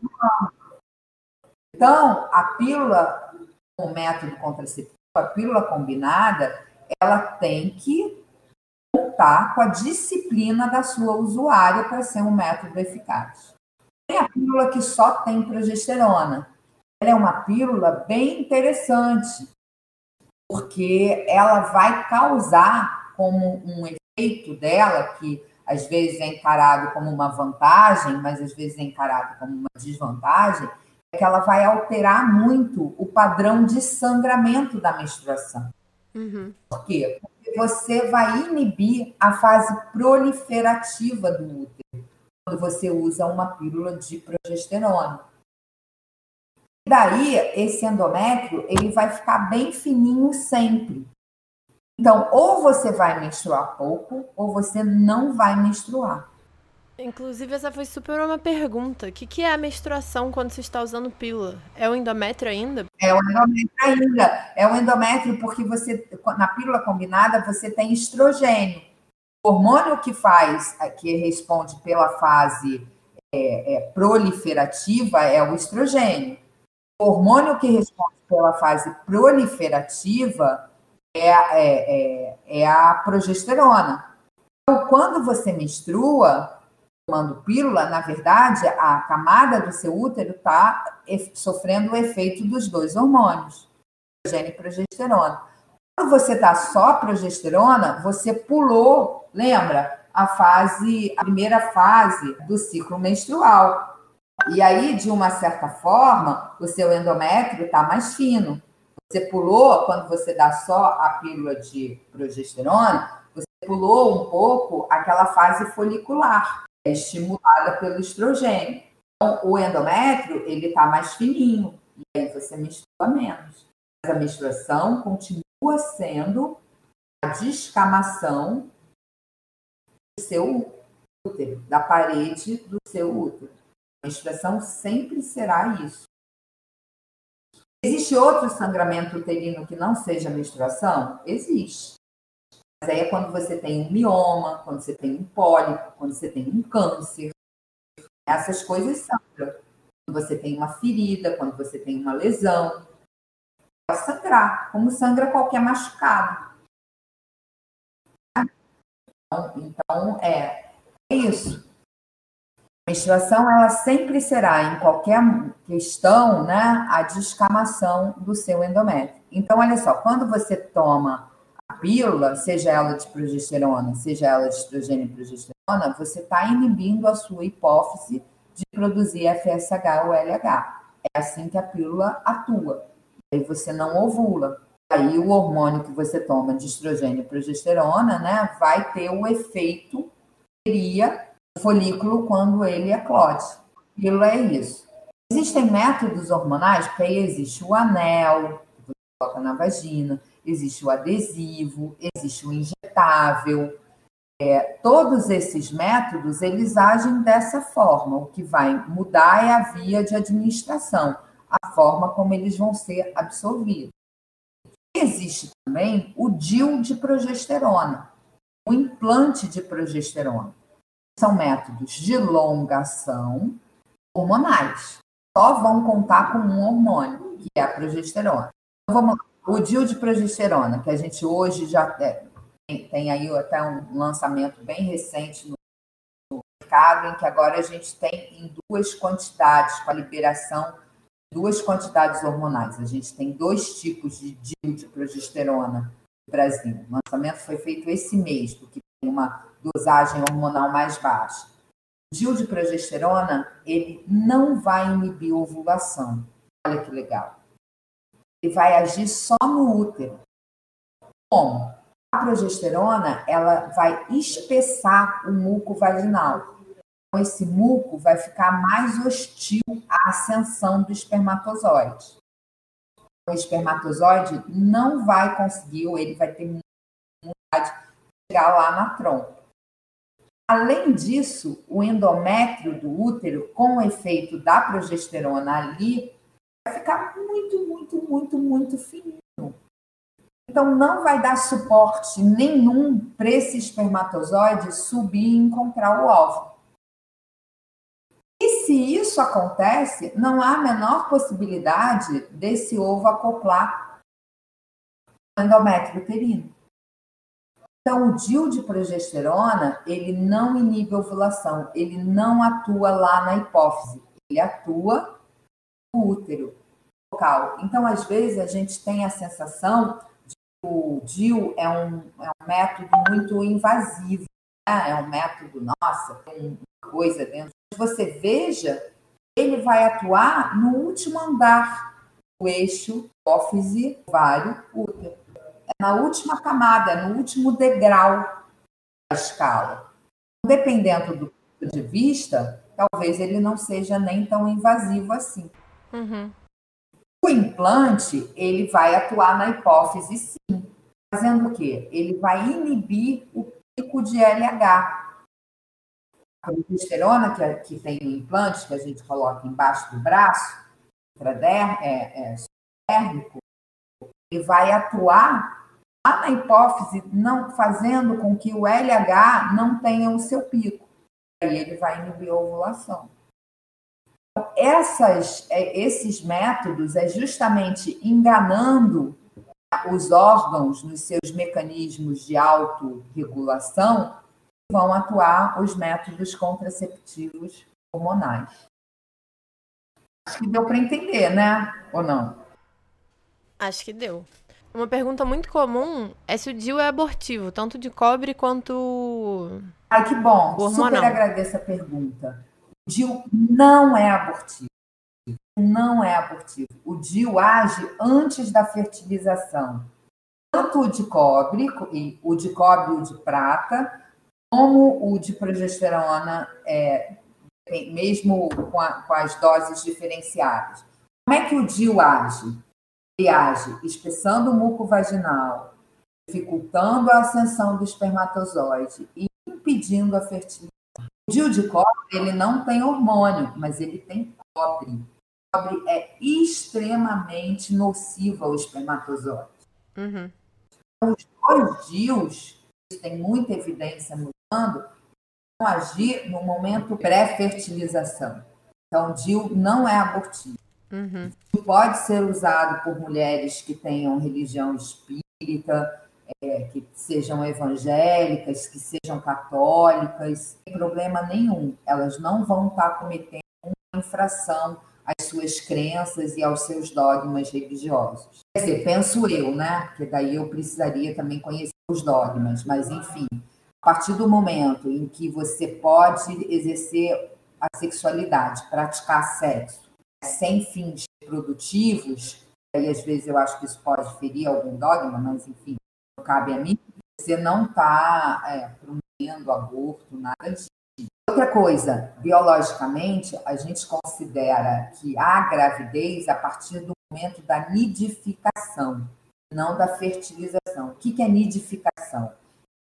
Então, a pílula, o método contraceptivo, a pílula combinada, ela tem que contar com a disciplina da sua usuária para ser um método eficaz. Tem a pílula que só tem progesterona. Ela é uma pílula bem interessante, porque ela vai causar como um efeito dela, que às vezes é encarado como uma vantagem, mas às vezes é encarado como uma desvantagem, é que ela vai alterar muito o padrão de sangramento da menstruação. Uhum. Por quê? Porque você vai inibir a fase proliferativa do útero quando você usa uma pílula de progesterona. Daí, esse endométrio, ele vai ficar bem fininho sempre. Então, ou você vai menstruar pouco, ou você não vai menstruar. Inclusive, essa foi super uma pergunta. O que, que é a menstruação quando você está usando pílula? É o endométrio ainda? É o endométrio ainda. É o endométrio porque você, na pílula combinada, você tem estrogênio. O hormônio que faz, que responde pela fase é, é, proliferativa é o estrogênio. O hormônio que responde pela fase proliferativa é, é, é, é a progesterona. Então, quando você menstrua, tomando pílula, na verdade, a camada do seu útero está sofrendo o efeito dos dois hormônios, estrogênio e progesterona. Quando você está só progesterona, você pulou, lembra, a fase, a primeira fase do ciclo menstrual. E aí, de uma certa forma, o seu endométrio está mais fino. Você pulou, quando você dá só a pílula de progesterona, você pulou um pouco aquela fase folicular, é estimulada pelo estrogênio. Então, o endométrio, ele está mais fininho, e aí você menstrua menos. Mas a menstruação continua sendo a descamação do seu útero, da parede do seu útero. A menstruação sempre será isso. Existe outro sangramento uterino que não seja menstruação? Existe. Aí é quando você tem um mioma, quando você tem um pólipo, quando você tem um câncer. Essas coisas sangram. Quando você tem uma ferida, quando você tem uma lesão. Pode sangrar, como sangra qualquer machucado. Então, então é, é isso. A menstruação ela sempre será, em qualquer questão, né, a descamação do seu endométrio. Então, olha só, quando você toma pílula, seja ela de progesterona, seja ela de estrogênio e progesterona, você está inibindo a sua hipófise de produzir FSH ou LH. É assim que a pílula atua. Aí você não ovula. Aí o hormônio que você toma de estrogênio e progesterona, né, vai ter o efeito que teria folículo quando ele eclode. Pílula é isso. Existem métodos hormonais, porque aí existe o anel, que você coloca na vagina, existe o adesivo, existe o injetável. É, todos esses métodos, eles agem dessa forma. O que vai mudar é a via de administração, a forma como eles vão ser absorvidos. Existe também o DIL de progesterona, o implante de progesterona são métodos de longação hormonais. Só vão contar com um hormônio, que é a progesterona. Então, vamos lá. O DIU de progesterona, que a gente hoje já tem, tem aí até um lançamento bem recente no mercado, em que agora a gente tem em duas quantidades, com a liberação duas quantidades hormonais. A gente tem dois tipos de DIU de progesterona no Brasil. O lançamento foi feito esse mês, porque tem uma dosagem hormonal mais baixa. O DIU de progesterona, ele não vai inibir ovulação. Olha que legal. Ele vai agir só no útero. Como? A progesterona, ela vai espessar o muco vaginal. Então, esse muco vai ficar mais hostil à ascensão do espermatozoide. O espermatozoide não vai conseguir, ou ele vai ter dificuldade de chegar lá na trompa. Além disso, o endométrio do útero, com o efeito da progesterona ali, vai ficar muito, muito, muito, muito fininho. Então, não vai dar suporte nenhum para esse espermatozoide subir e encontrar o óvulo. E se isso acontece, não há a menor possibilidade desse ovo acoplar no endométrio uterino. Então, o DIL de progesterona, ele não inibe ovulação, ele não atua lá na hipófise, ele atua no útero local. Então, às vezes, a gente tem a sensação de que o DIL é um, é um método muito invasivo, né? é um método, nossa, tem uma coisa dentro. Você veja, ele vai atuar no último andar do eixo hipófise, ovário, útero é na última camada, no último degrau da escala. Dependendo do ponto de vista, talvez ele não seja nem tão invasivo assim. Uhum. O implante, ele vai atuar na hipófise, sim. Fazendo o quê? Ele vai inibir o pico de LH. A progesterona que, que tem no implante, que a gente coloca embaixo do braço, é, é, ele vai atuar lá na hipófise, não fazendo com que o LH não tenha o seu pico. Aí ele vai inibir a ovulação. Essas, é, esses métodos é justamente enganando os órgãos nos seus mecanismos de autorregulação vão atuar os métodos contraceptivos hormonais. Acho que deu para entender, né? Ou não? Acho que deu. Uma pergunta muito comum é se o DIU é abortivo, tanto de cobre quanto. Ai, que bom. Super agradeço a pergunta. O DIU não é abortivo. Não é abortivo. O DIU age antes da fertilização. Tanto o de cobre, o de cobre e o de prata, como o de progesterona, é, mesmo com, a, com as doses diferenciadas. Como é que o DIU age? Ele age espessando o muco vaginal, dificultando a ascensão do espermatozoide e impedindo a fertilização. O de cobre ele não tem hormônio, mas ele tem cobre. O cobre é extremamente nocivo ao espermatozoide. Uhum. Os dois DIUs, tem muita evidência mostrando, vão agir no momento pré-fertilização. Então, o DIU não é abortivo. Uhum. Pode ser usado por mulheres que tenham religião espírita, é, que sejam evangélicas, que sejam católicas, sem problema nenhum. Elas não vão estar cometendo uma infração às suas crenças e aos seus dogmas religiosos. Quer dizer, penso eu, né? Porque daí eu precisaria também conhecer os dogmas, mas enfim, a partir do momento em que você pode exercer a sexualidade, praticar sexo, sem fins produtivos, aí às vezes eu acho que isso pode ferir algum dogma, mas enfim, cabe a mim, você não está é, promovendo aborto, nada disso. Outra coisa, biologicamente, a gente considera que há gravidez a partir do momento da nidificação, não da fertilização. O que é nidificação?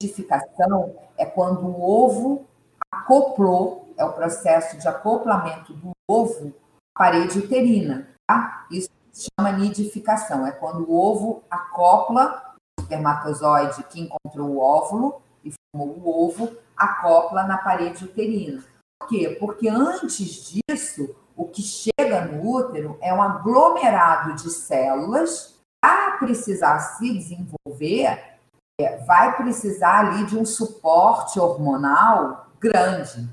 Nidificação é quando o ovo acoplou, é o processo de acoplamento do ovo parede uterina. Tá? Isso se chama nidificação. É quando o ovo acopla espermatozoide que encontrou o óvulo e formou o ovo, acopla na parede uterina. Por quê? Porque antes disso, o que chega no útero é um aglomerado de células. Para precisar se desenvolver, é, vai precisar ali de um suporte hormonal grande.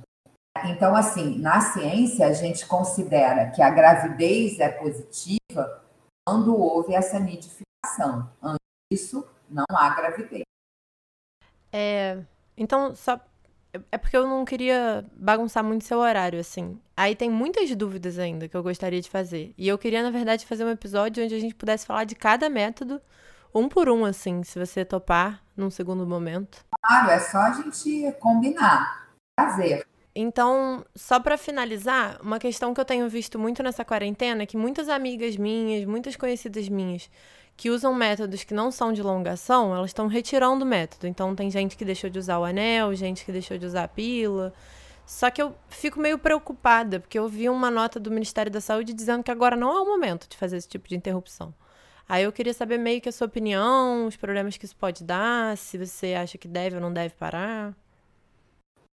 Então, assim, na ciência, a gente considera que a gravidez é positiva quando houve essa nidificação. Antes disso, não há gravidez. É, então, só. É porque eu não queria bagunçar muito seu horário, assim. Aí tem muitas dúvidas ainda que eu gostaria de fazer. E eu queria, na verdade, fazer um episódio onde a gente pudesse falar de cada método, um por um, assim, se você topar num segundo momento. Claro, é só a gente combinar. Prazer. Então, só para finalizar, uma questão que eu tenho visto muito nessa quarentena é que muitas amigas minhas, muitas conhecidas minhas, que usam métodos que não são de longação, elas estão retirando o método. Então, tem gente que deixou de usar o anel, gente que deixou de usar a pílula. Só que eu fico meio preocupada, porque eu vi uma nota do Ministério da Saúde dizendo que agora não é o momento de fazer esse tipo de interrupção. Aí eu queria saber meio que a sua opinião, os problemas que isso pode dar, se você acha que deve ou não deve parar.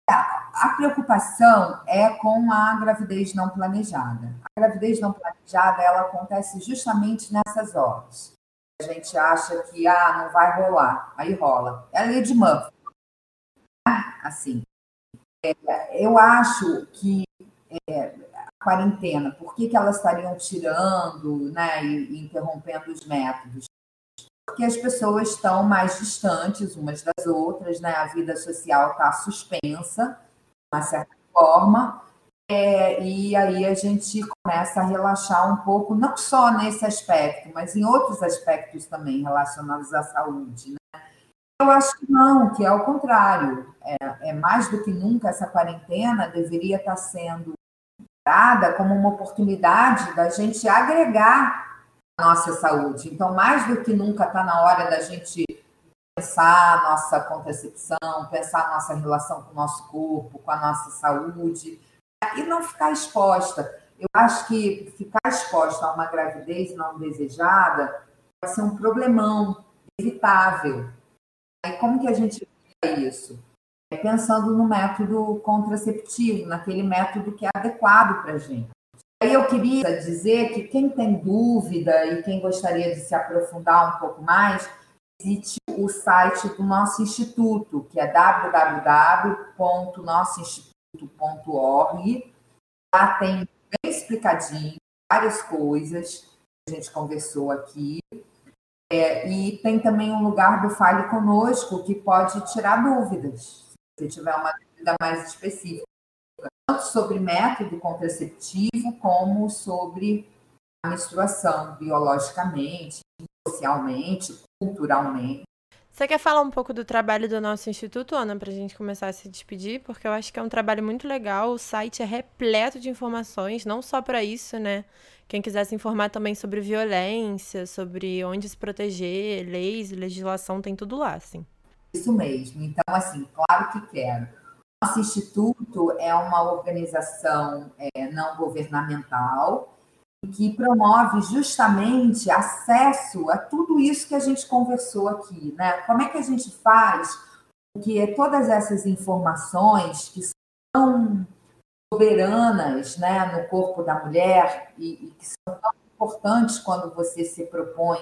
A preocupação é com a gravidez não planejada. A gravidez não planejada, ela acontece justamente nessas horas. A gente acha que ah, não vai rolar, aí rola. É a lei de Murphy. Assim, é, eu acho que é, a quarentena, por que, que elas estariam tirando né, e, e interrompendo os métodos? Porque as pessoas estão mais distantes umas das outras, né? a vida social está suspensa, de uma certa forma, é, e aí a gente começa a relaxar um pouco, não só nesse aspecto, mas em outros aspectos também relacionados à saúde. Né? Eu acho que não, que é o contrário. É, é mais do que nunca essa quarentena deveria estar sendo dada como uma oportunidade da gente agregar a nossa saúde. Então, mais do que nunca está na hora da gente pensar a nossa contracepção, pensar a nossa relação com o nosso corpo, com a nossa saúde, e não ficar exposta. Eu acho que ficar exposta a uma gravidez não desejada pode ser um problemão evitável. Aí como que a gente vê isso? É pensando no método contraceptivo, naquele método que é adequado para a gente. Aí eu queria dizer que quem tem dúvida e quem gostaria de se aprofundar um pouco mais, visite o site do nosso instituto, que é www.nossoinstituto.org. Lá tem bem explicadinho várias coisas que a gente conversou aqui. É, e tem também um lugar do Fale Conosco que pode tirar dúvidas, se tiver uma dúvida mais específica, tanto sobre método contraceptivo como sobre a menstruação biologicamente, socialmente, culturalmente. Você quer falar um pouco do trabalho do nosso instituto, Ana, para a gente começar a se despedir? Porque eu acho que é um trabalho muito legal. O site é repleto de informações, não só para isso, né? Quem quiser se informar também sobre violência, sobre onde se proteger, leis, legislação, tem tudo lá, assim. Isso mesmo. Então, assim, claro que quero. Nosso instituto é uma organização é, não governamental que promove justamente acesso a tudo isso que a gente conversou aqui, né? Como é que a gente faz que todas essas informações que são soberanas, né, no corpo da mulher e, e que são tão importantes quando você se propõe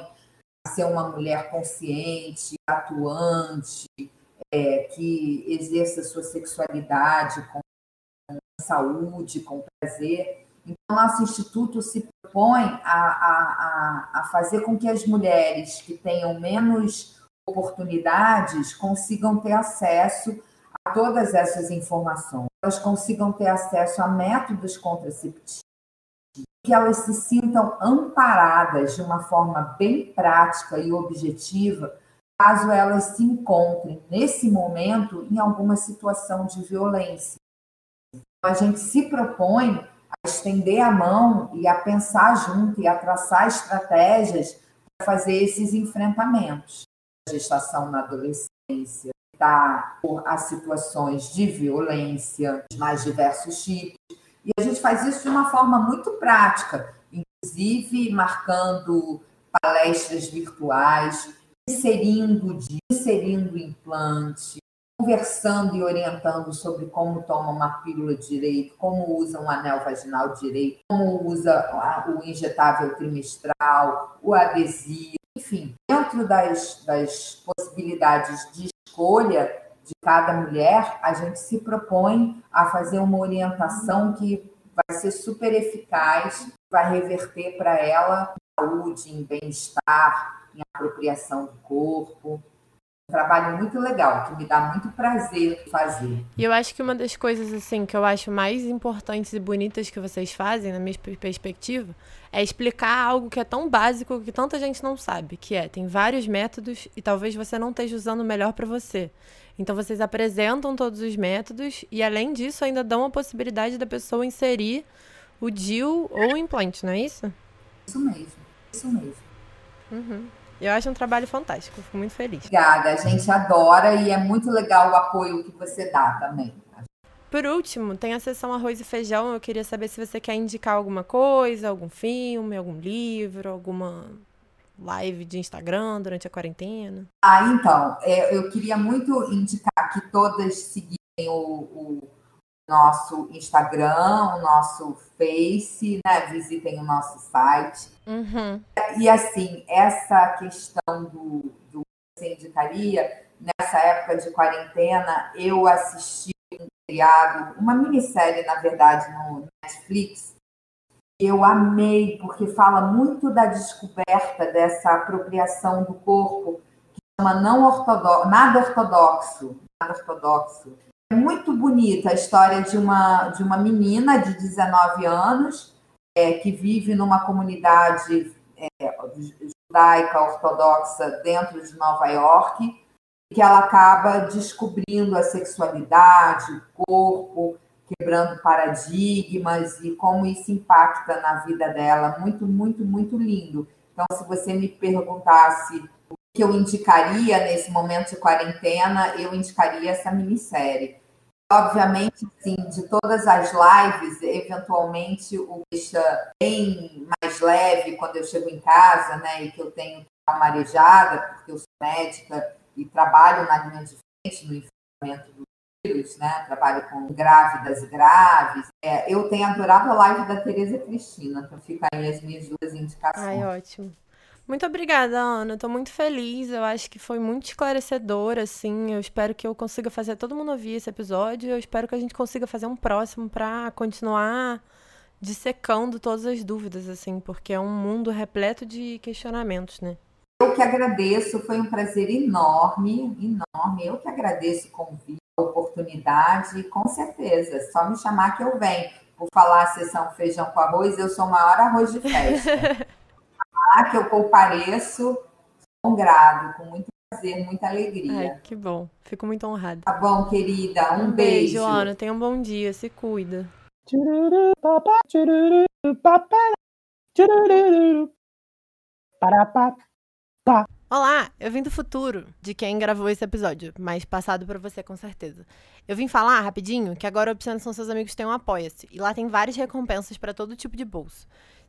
a ser uma mulher consciente, atuante, é, que exerça sua sexualidade com saúde, com prazer então, nosso instituto se propõe a, a, a, fazer com que as mulheres que tenham menos oportunidades consigam ter acesso a todas essas informações, elas consigam ter acesso a métodos contraceptivos, que elas se sintam amparadas de uma forma bem prática e objetiva, caso elas se encontrem nesse momento em alguma situação de violência. A gente se propõe a estender a mão e a pensar junto e a traçar estratégias para fazer esses enfrentamentos. A gestação na adolescência está as situações de violência, mais diversos tipos. E a gente faz isso de uma forma muito prática, inclusive marcando palestras virtuais, inserindo, inserindo implante, conversando e orientando sobre como toma uma pílula direito, como usa um anel vaginal direito, como usa o injetável trimestral, o adesivo, enfim, dentro das, das possibilidades de escolha de cada mulher, a gente se propõe a fazer uma orientação que vai ser super eficaz, vai reverter para ela em saúde, em bem-estar, em apropriação do corpo. Trabalho muito legal, que me dá muito prazer fazer. E eu acho que uma das coisas assim que eu acho mais importantes e bonitas que vocês fazem, na minha perspectiva, é explicar algo que é tão básico que tanta gente não sabe, que é tem vários métodos e talvez você não esteja usando o melhor para você. Então vocês apresentam todos os métodos e além disso ainda dão a possibilidade da pessoa inserir o DIL ou o implante, não é isso? Isso mesmo, isso mesmo. Uhum. Eu acho um trabalho fantástico, fico muito feliz. Obrigada, a gente adora e é muito legal o apoio que você dá também. Por último, tem a sessão arroz e feijão. Eu queria saber se você quer indicar alguma coisa, algum filme, algum livro, alguma live de Instagram durante a quarentena. Ah, então, é, eu queria muito indicar que todas seguissem o, o nosso Instagram, o nosso Face, né? Visitem o nosso site. Uhum. E assim, essa questão do, do você indicaria, nessa época de quarentena, eu assisti um seriado, uma minissérie, na verdade, no Netflix. Eu amei, porque fala muito da descoberta dessa apropriação do corpo, que chama não ortodoxo, nada ortodoxo, nada ortodoxo muito bonita a história de uma, de uma menina de 19 anos é, que vive numa comunidade é, judaica ortodoxa dentro de Nova York, que ela acaba descobrindo a sexualidade, o corpo, quebrando paradigmas e como isso impacta na vida dela. Muito, muito, muito lindo. Então, se você me perguntasse que eu indicaria nesse momento de quarentena, eu indicaria essa minissérie. Obviamente, sim, de todas as lives, eventualmente o deixa bem mais leve quando eu chego em casa, né, e que eu tenho uma marejada, porque eu sou médica e trabalho na linha de frente no enfrentamento do vírus, né, trabalho com grávidas e graves. É, eu tenho adorado a live da Tereza Cristina, então fica aí as minhas duas indicações. Ai, ótimo. Muito obrigada, Ana. Estou muito feliz. Eu acho que foi muito esclarecedor, assim. Eu espero que eu consiga fazer todo mundo ouvir esse episódio. Eu espero que a gente consiga fazer um próximo para continuar dissecando todas as dúvidas, assim, porque é um mundo repleto de questionamentos, né? Eu que agradeço, foi um prazer enorme, enorme. Eu que agradeço o convite, a oportunidade, com certeza. Só me chamar que eu venho. Por falar a sessão feijão com arroz, eu sou o maior arroz de festa. que eu compareço com grado, com muito prazer, muita alegria. Ai, que bom. Fico muito honrada. Tá bom, querida. Um, um beijo. beijo. Ana. Tenha um bom dia. Se cuida. Olá, eu vim do futuro de quem gravou esse episódio, mas passado para você com certeza. Eu vim falar rapidinho que agora o Opção São Seus Amigos tem um Apoia-se e lá tem várias recompensas para todo tipo de bolso.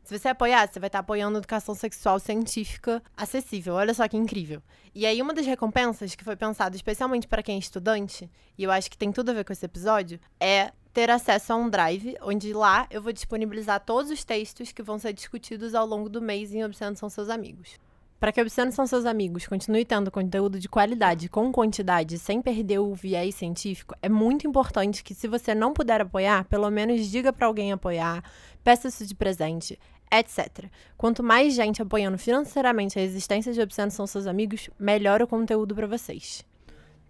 Se você apoiar, você vai estar apoiando a educação sexual científica acessível. Olha só que incrível. E aí, uma das recompensas que foi pensada especialmente para quem é estudante, e eu acho que tem tudo a ver com esse episódio, é ter acesso a um drive, onde lá eu vou disponibilizar todos os textos que vão ser discutidos ao longo do mês em Obsceno São Seus Amigos. Para que Obsceno São Seus Amigos continue tendo conteúdo de qualidade com quantidade, sem perder o viés científico, é muito importante que, se você não puder apoiar, pelo menos diga para alguém apoiar, peça isso de presente, etc. Quanto mais gente apoiando financeiramente a existência de Obsceno são seus amigos, melhor o conteúdo para vocês.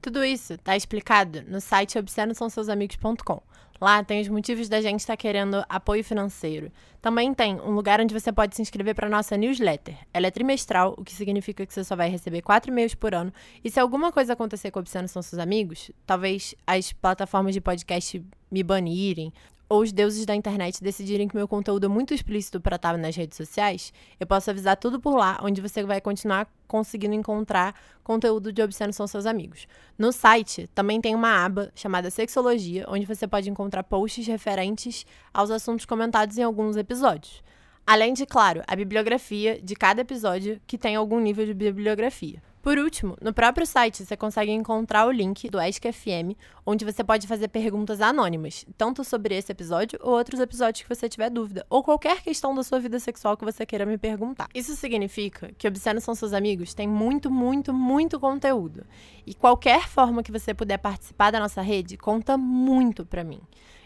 Tudo isso está explicado no site obscenosãoseusamigos.com. Lá tem os motivos da gente estar tá querendo apoio financeiro. Também tem um lugar onde você pode se inscrever para nossa newsletter. Ela é trimestral, o que significa que você só vai receber quatro e-mails por ano. E se alguma coisa acontecer com Obscenos São Seus Amigos, talvez as plataformas de podcast me banirem, ou os deuses da internet decidirem que meu conteúdo é muito explícito para estar nas redes sociais, eu posso avisar tudo por lá, onde você vai continuar conseguindo encontrar conteúdo de Obsceno São Seus Amigos. No site também tem uma aba chamada Sexologia, onde você pode encontrar posts referentes aos assuntos comentados em alguns episódios. Além de, claro, a bibliografia de cada episódio que tem algum nível de bibliografia. Por último, no próprio site você consegue encontrar o link do ESC FM, onde você pode fazer perguntas anônimas, tanto sobre esse episódio ou outros episódios que você tiver dúvida, ou qualquer questão da sua vida sexual que você queira me perguntar. Isso significa que Obscenos São Seus Amigos tem muito, muito, muito conteúdo. E qualquer forma que você puder participar da nossa rede conta muito para mim.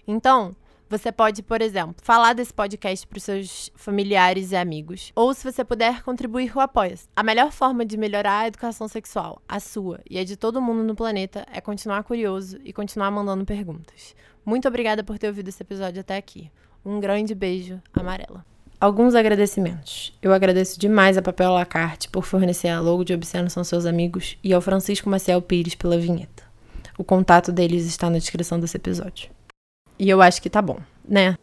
Então, Você pode, por exemplo, falar desse podcast para os seus familiares e amigos. Ou, se você puder, contribuir com o apoia -se. A melhor forma de melhorar a educação sexual, a sua e a de todo mundo no planeta, é continuar curioso e continuar mandando perguntas. Muito obrigada por ter ouvido esse episódio até aqui. Um grande beijo, amarela. Alguns agradecimentos. Eu agradeço demais a Papel Lacarte por fornecer a logo de Obsceno São Seus Amigos e ao Francisco Maciel Pires pela vinheta. O contato deles está na descrição desse episódio. E eu acho que tá bom, né?